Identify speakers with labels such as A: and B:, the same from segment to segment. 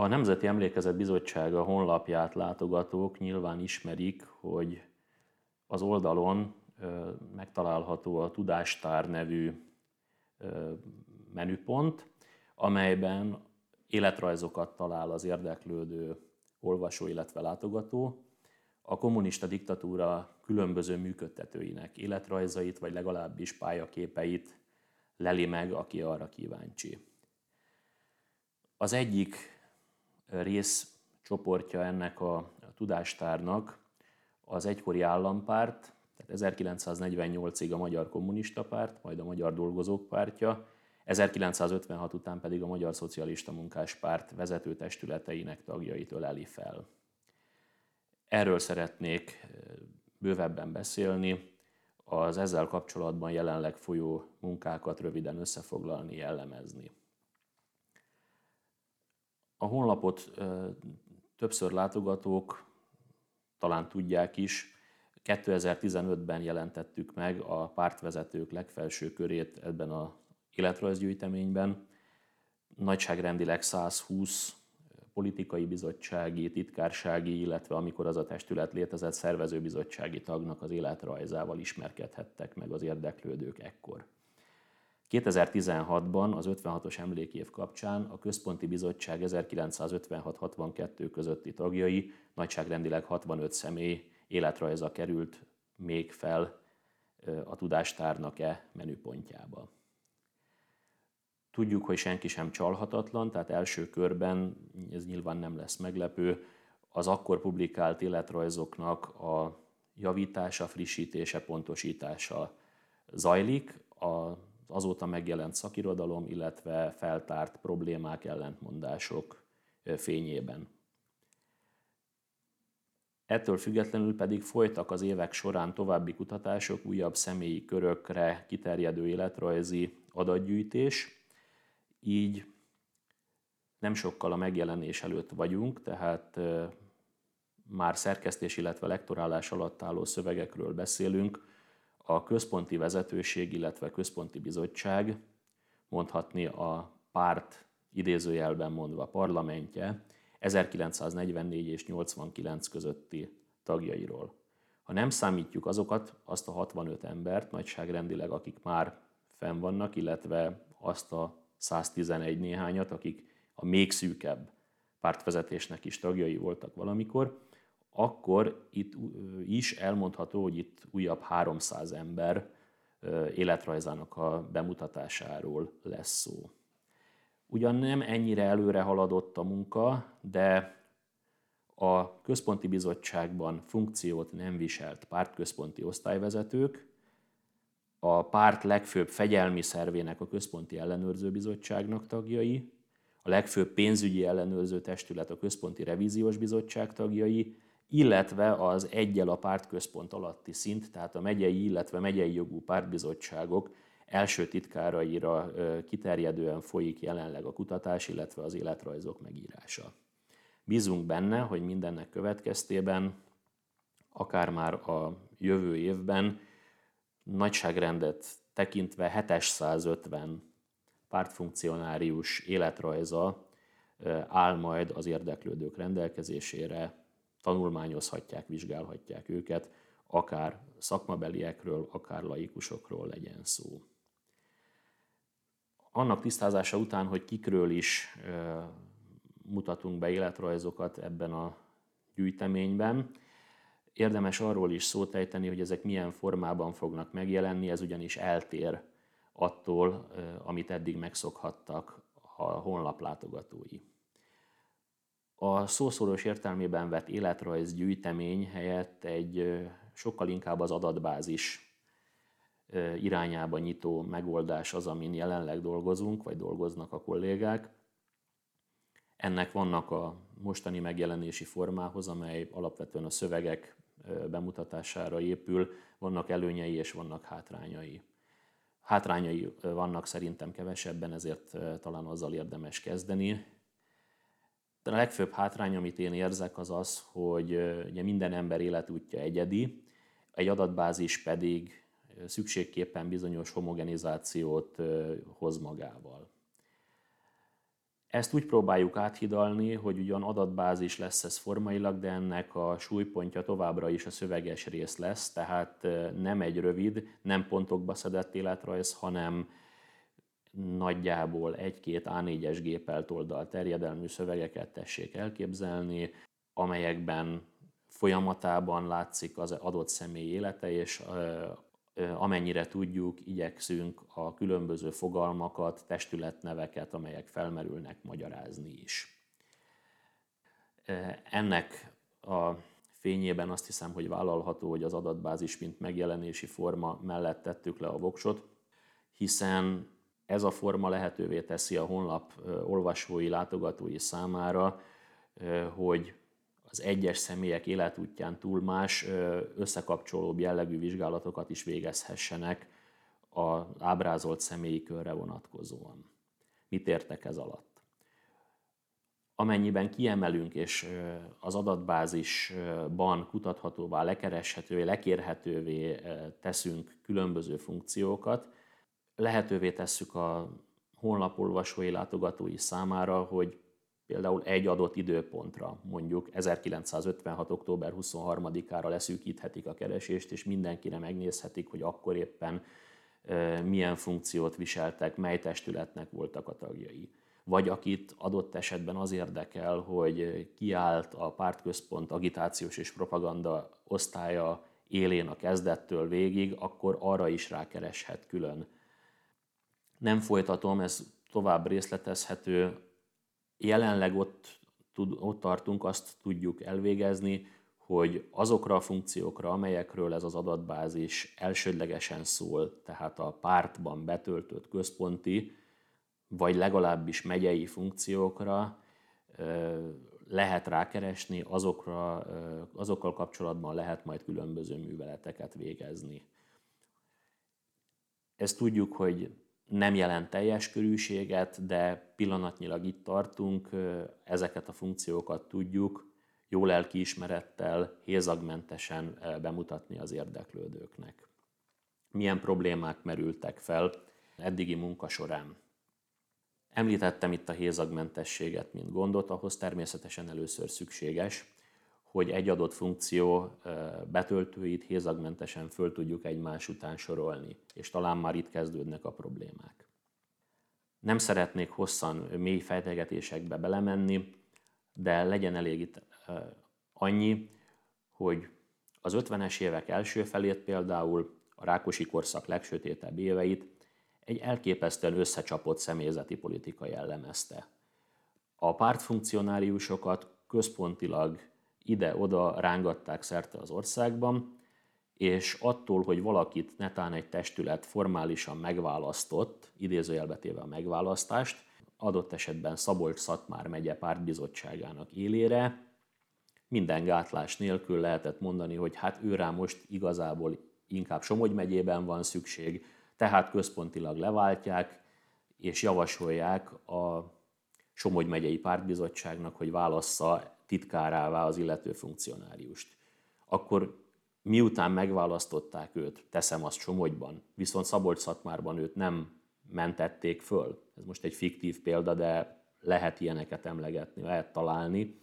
A: A Nemzeti Emlékezet Bizottsága honlapját látogatók nyilván ismerik, hogy az oldalon megtalálható a Tudástár nevű menüpont, amelyben életrajzokat talál az érdeklődő olvasó, illetve látogató, a kommunista diktatúra különböző működtetőinek életrajzait, vagy legalábbis pályaképeit leli meg, aki arra kíváncsi. Az egyik rész csoportja ennek a tudástárnak az egykori állampárt, tehát 1948-ig a Magyar Kommunista Párt, majd a Magyar Dolgozók Pártja, 1956 után pedig a Magyar Szocialista Munkáspárt vezető testületeinek tagjait öleli fel. Erről szeretnék bővebben beszélni, az ezzel kapcsolatban jelenleg folyó munkákat röviden összefoglalni, jellemezni. A honlapot többször látogatók talán tudják is, 2015-ben jelentettük meg a pártvezetők legfelső körét ebben a életrajzgyűjteményben. Nagyságrendileg 120 politikai bizottsági, titkársági, illetve amikor az a testület létezett, szervezőbizottsági tagnak az életrajzával ismerkedhettek meg az érdeklődők ekkor. 2016-ban az 56-os emlékév kapcsán a Központi Bizottság 1956-62 közötti tagjai, nagyságrendileg 65 személy életrajza került még fel a tudástárnak-e menüpontjába. Tudjuk, hogy senki sem csalhatatlan, tehát első körben, ez nyilván nem lesz meglepő, az akkor publikált életrajzoknak a javítása, frissítése, pontosítása zajlik, az azóta megjelent szakirodalom, illetve feltárt problémák, ellentmondások fényében. Ettől függetlenül pedig folytak az évek során további kutatások, újabb személyi körökre kiterjedő életrajzi adatgyűjtés, így nem sokkal a megjelenés előtt vagyunk, tehát már szerkesztés, illetve lektorálás alatt álló szövegekről beszélünk. A központi vezetőség, illetve központi bizottság, mondhatni a párt idézőjelben mondva parlamentje, 1944 és 89 közötti tagjairól. Ha nem számítjuk azokat, azt a 65 embert nagyságrendileg, akik már fenn vannak, illetve azt a 111 néhányat, akik a még szűkebb pártvezetésnek is tagjai voltak valamikor, akkor itt is elmondható, hogy itt újabb 300 ember életrajzának a bemutatásáról lesz szó. Ugyan nem ennyire előre haladott a munka, de a központi bizottságban funkciót nem viselt pártközponti osztályvezetők, a párt legfőbb fegyelmi szervének, a Központi Ellenőrző Bizottságnak tagjai, a legfőbb pénzügyi ellenőrző testület, a Központi Revíziós Bizottság tagjai, illetve az egyel a pártközpont alatti szint, tehát a megyei, illetve megyei jogú pártbizottságok első titkáraira kiterjedően folyik jelenleg a kutatás, illetve az életrajzok megírása. Bízunk benne, hogy mindennek következtében, akár már a jövő évben nagyságrendet tekintve 750 pártfunkcionárius életrajza áll majd az érdeklődők rendelkezésére, tanulmányozhatják, vizsgálhatják őket, akár szakmabeliekről, akár laikusokról legyen szó annak tisztázása után, hogy kikről is mutatunk be életrajzokat ebben a gyűjteményben, érdemes arról is szót ejteni, hogy ezek milyen formában fognak megjelenni, ez ugyanis eltér attól, amit eddig megszokhattak a honlap látogatói. A szószoros értelmében vett életrajz gyűjtemény helyett egy sokkal inkább az adatbázis irányába nyitó megoldás az, amin jelenleg dolgozunk, vagy dolgoznak a kollégák. Ennek vannak a mostani megjelenési formához, amely alapvetően a szövegek bemutatására épül, vannak előnyei és vannak hátrányai. Hátrányai vannak szerintem kevesebben, ezért talán azzal érdemes kezdeni. De a legfőbb hátrány, amit én érzek, az az, hogy ugye minden ember életútja egyedi, egy adatbázis pedig szükségképpen bizonyos homogenizációt hoz magával. Ezt úgy próbáljuk áthidalni, hogy ugyan adatbázis lesz ez formailag, de ennek a súlypontja továbbra is a szöveges rész lesz, tehát nem egy rövid, nem pontokba szedett életrajz, hanem nagyjából egy-két A4-es gépelt oldal terjedelmű szövegeket tessék elképzelni, amelyekben folyamatában látszik az adott személy élete, és amennyire tudjuk, igyekszünk a különböző fogalmakat, testületneveket, amelyek felmerülnek, magyarázni is. Ennek a fényében azt hiszem, hogy vállalható, hogy az adatbázis, mint megjelenési forma mellett tettük le a voksot, hiszen ez a forma lehetővé teszi a honlap olvasói, látogatói számára, hogy az egyes személyek életútján túl más összekapcsolóbb jellegű vizsgálatokat is végezhessenek az ábrázolt személyi körre vonatkozóan. Mit értek ez alatt? Amennyiben kiemelünk és az adatbázisban kutathatóvá, lekereshetővé, lekérhetővé teszünk különböző funkciókat, lehetővé tesszük a honlapolvasói látogatói számára, hogy például egy adott időpontra, mondjuk 1956. október 23-ára leszűkíthetik a keresést, és mindenkire megnézhetik, hogy akkor éppen milyen funkciót viseltek, mely testületnek voltak a tagjai. Vagy akit adott esetben az érdekel, hogy kiállt a pártközpont agitációs és propaganda osztálya élén a kezdettől végig, akkor arra is rákereshet külön. Nem folytatom, ez tovább részletezhető, Jelenleg ott, tud, ott tartunk, azt tudjuk elvégezni, hogy azokra a funkciókra, amelyekről ez az adatbázis elsődlegesen szól, tehát a pártban betöltött központi, vagy legalábbis megyei funkciókra lehet rákeresni, azokra, azokkal kapcsolatban lehet majd különböző műveleteket végezni. Ezt tudjuk, hogy nem jelent teljes körűséget, de pillanatnyilag itt tartunk, ezeket a funkciókat tudjuk jó lelkiismerettel, hézagmentesen bemutatni az érdeklődőknek. Milyen problémák merültek fel eddigi munka során? Említettem itt a hézagmentességet, mint gondot, ahhoz természetesen először szükséges, hogy egy adott funkció betöltőit hézagmentesen föl tudjuk egymás után sorolni, és talán már itt kezdődnek a problémák. Nem szeretnék hosszan mély fejtegetésekbe belemenni, de legyen elég itt annyi, hogy az 50-es évek első felét például a Rákosi korszak legsötétebb éveit egy elképesztően összecsapott személyzeti politika jellemezte. A pártfunkcionáriusokat központilag ide-oda rángatták szerte az országban, és attól, hogy valakit netán egy testület formálisan megválasztott, idézőjelbetéve a megválasztást, adott esetben Szabolcs-Szatmár megye pártbizottságának élére, minden gátlás nélkül lehetett mondani, hogy hát ő rá most igazából inkább Somogy megyében van szükség, tehát központilag leváltják, és javasolják a Somogy megyei pártbizottságnak, hogy válassza titkárává az illető funkcionáriust. Akkor miután megválasztották őt, teszem azt Somogyban, viszont Szabolcs-Szatmárban őt nem mentették föl. Ez most egy fiktív példa, de lehet ilyeneket emlegetni, lehet találni.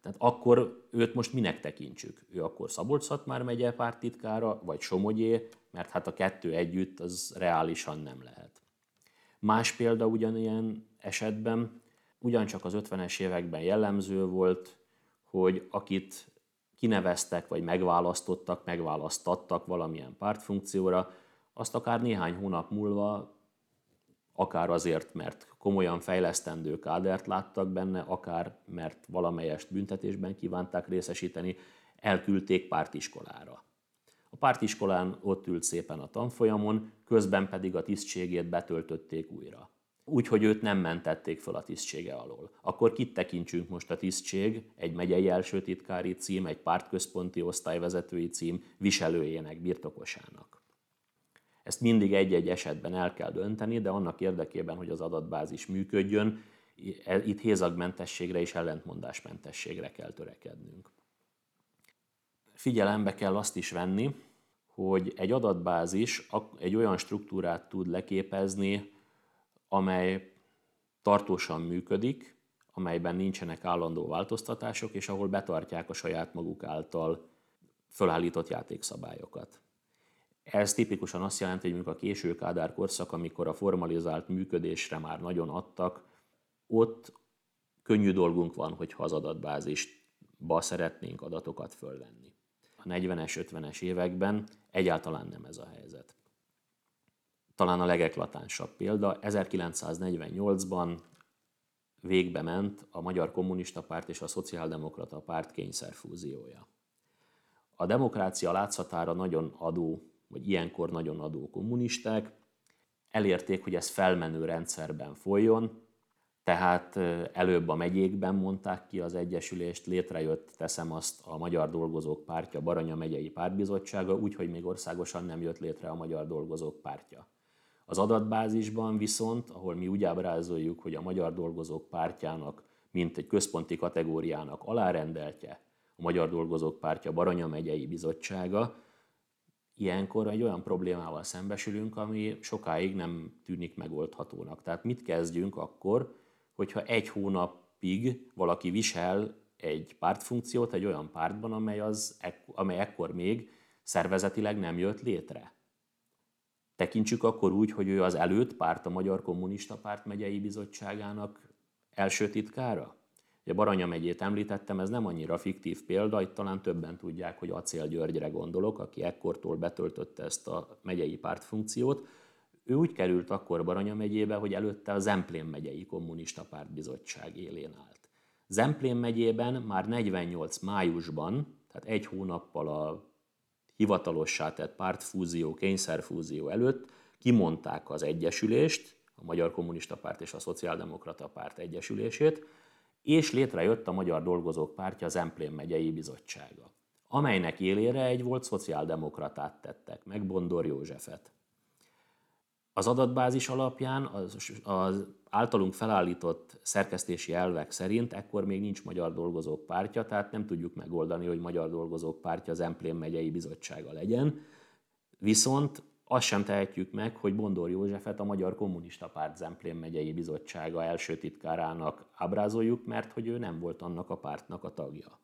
A: Tehát akkor őt most minek tekintsük? Ő akkor Szabolcs-Szatmár megye pártitkára, vagy Somogyé, mert hát a kettő együtt az reálisan nem lehet. Más példa ugyanilyen esetben ugyancsak az 50-es években jellemző volt, hogy akit kineveztek vagy megválasztottak, megválasztattak valamilyen pártfunkcióra, azt akár néhány hónap múlva, akár azért, mert komolyan fejlesztendő kádert láttak benne, akár mert valamelyest büntetésben kívánták részesíteni, elküldték pártiskolára. A pártiskolán ott ült szépen a tanfolyamon, közben pedig a tisztségét betöltötték újra úgy, hogy őt nem mentették fel a tisztsége alól. Akkor kit tekintsünk most a tisztség, egy megyei elsőtitkári cím, egy pártközponti osztályvezetői cím viselőjének, birtokosának. Ezt mindig egy-egy esetben el kell dönteni, de annak érdekében, hogy az adatbázis működjön, itt hézagmentességre és ellentmondásmentességre kell törekednünk. Figyelembe kell azt is venni, hogy egy adatbázis egy olyan struktúrát tud leképezni, amely tartósan működik, amelyben nincsenek állandó változtatások, és ahol betartják a saját maguk által fölállított játékszabályokat. Ez tipikusan azt jelenti, hogy a késő Kádár korszak, amikor a formalizált működésre már nagyon adtak, ott könnyű dolgunk van, hogyha az adatbázisba szeretnénk adatokat fölvenni. A 40-es, 50-es években egyáltalán nem ez a helyzet. Talán a legeklatánsabb példa, 1948-ban végbe ment a Magyar Kommunista Párt és a Szociáldemokrata Párt kényszerfúziója. A demokrácia látszatára nagyon adó, vagy ilyenkor nagyon adó kommunisták elérték, hogy ez felmenő rendszerben folyjon, tehát előbb a megyékben mondták ki az egyesülést, létrejött, teszem azt, a Magyar Dolgozók Pártja, Baranya megyei pártbizottsága, úgyhogy még országosan nem jött létre a Magyar Dolgozók Pártja. Az adatbázisban viszont, ahol mi úgy ábrázoljuk, hogy a Magyar Dolgozók Pártjának, mint egy központi kategóriának alárendeltje a Magyar Dolgozók Pártja Baranya megyei bizottsága, ilyenkor egy olyan problémával szembesülünk, ami sokáig nem tűnik megoldhatónak. Tehát mit kezdjünk akkor, hogyha egy hónapig valaki visel egy pártfunkciót egy olyan pártban, amely, az, amely ekkor még szervezetileg nem jött létre. Tekintsük akkor úgy, hogy ő az előtt párt a Magyar Kommunista Párt megyei bizottságának első titkára? Ugye Baranya megyét említettem, ez nem annyira fiktív példa, itt talán többen tudják, hogy Acél Györgyre gondolok, aki ekkortól betöltötte ezt a megyei pártfunkciót. Ő úgy került akkor Baranya megyébe, hogy előtte a Zemplén megyei kommunista pártbizottság élén állt. Zemplén megyében már 48 májusban, tehát egy hónappal a hivatalossá tett pártfúzió, kényszerfúzió előtt kimondták az egyesülést, a Magyar Kommunista Párt és a Szociáldemokrata Párt egyesülését, és létrejött a Magyar Dolgozók Pártja Zemplén megyei bizottsága, amelynek élére egy volt szociáldemokratát tettek meg, Bondor Józsefet. Az adatbázis alapján az, az általunk felállított szerkesztési elvek szerint ekkor még nincs Magyar Dolgozók Pártja, tehát nem tudjuk megoldani, hogy Magyar Dolgozók Pártja az Emplén megyei bizottsága legyen. Viszont azt sem tehetjük meg, hogy Bondor Józsefet a Magyar Kommunista Párt Zemplén megyei bizottsága első titkárának ábrázoljuk, mert hogy ő nem volt annak a pártnak a tagja.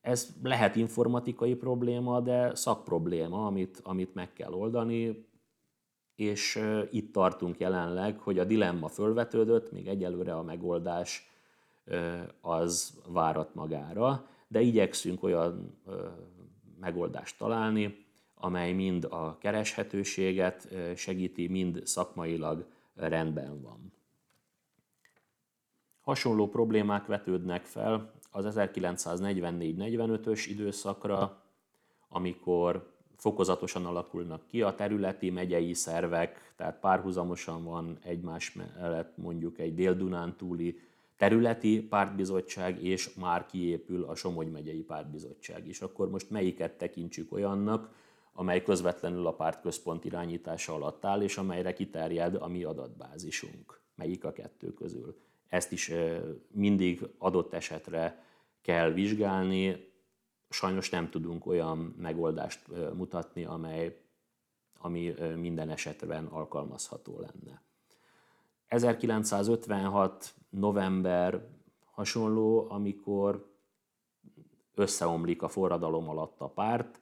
A: Ez lehet informatikai probléma, de szakprobléma, amit, amit meg kell oldani és itt tartunk jelenleg, hogy a dilemma fölvetődött, még egyelőre a megoldás az várat magára, de igyekszünk olyan megoldást találni, amely mind a kereshetőséget segíti, mind szakmailag rendben van. Hasonló problémák vetődnek fel az 1944-45-ös időszakra, amikor fokozatosan alakulnak ki a területi megyei szervek, tehát párhuzamosan van egymás mellett mondjuk egy Dél-Dunántúli területi pártbizottság, és már kiépül a Somogy megyei pártbizottság is. Akkor most melyiket tekintsük olyannak, amely közvetlenül a pártközpont irányítása alatt áll, és amelyre kiterjed a mi adatbázisunk. Melyik a kettő közül? Ezt is mindig adott esetre kell vizsgálni, sajnos nem tudunk olyan megoldást mutatni, amely, ami minden esetben alkalmazható lenne. 1956. november hasonló, amikor összeomlik a forradalom alatt a párt,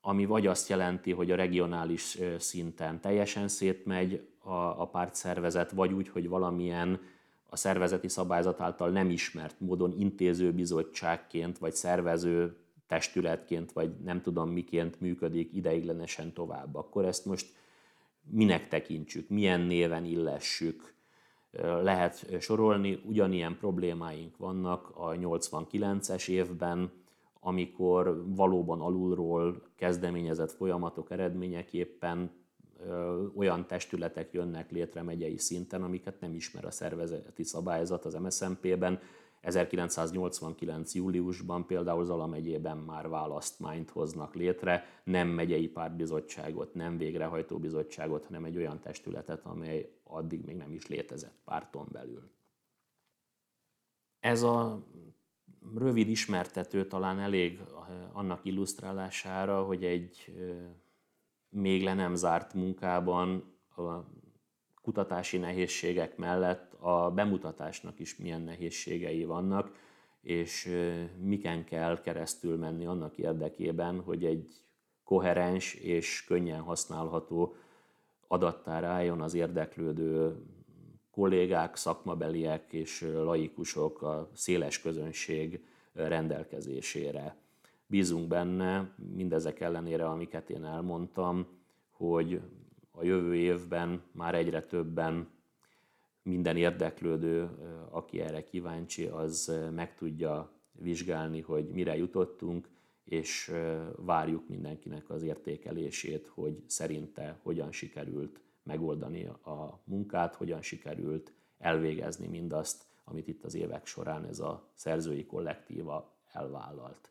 A: ami vagy azt jelenti, hogy a regionális szinten teljesen szétmegy a, a pártszervezet, vagy úgy, hogy valamilyen a szervezeti szabályzat által nem ismert módon intézőbizottságként, vagy szervező testületként, vagy nem tudom miként működik ideiglenesen tovább. Akkor ezt most minek tekintsük, milyen néven illessük, lehet sorolni. Ugyanilyen problémáink vannak a 89-es évben, amikor valóban alulról kezdeményezett folyamatok eredményeképpen olyan testületek jönnek létre megyei szinten, amiket nem ismer a szervezeti szabályzat az MSZMP-ben. 1989. júliusban például Zala megyében már választmányt hoznak létre, nem megyei pártbizottságot, nem végrehajtó bizottságot, hanem egy olyan testületet, amely addig még nem is létezett párton belül. Ez a rövid ismertető talán elég annak illusztrálására, hogy egy még le nem zárt munkában a kutatási nehézségek mellett a bemutatásnak is milyen nehézségei vannak, és miken kell keresztül menni annak érdekében, hogy egy koherens és könnyen használható adattár álljon az érdeklődő kollégák, szakmabeliek és laikusok, a széles közönség rendelkezésére. Bízunk benne, mindezek ellenére, amiket én elmondtam, hogy a jövő évben már egyre többen minden érdeklődő, aki erre kíváncsi, az meg tudja vizsgálni, hogy mire jutottunk, és várjuk mindenkinek az értékelését, hogy szerinte hogyan sikerült megoldani a munkát, hogyan sikerült elvégezni mindazt, amit itt az évek során ez a szerzői kollektíva elvállalt.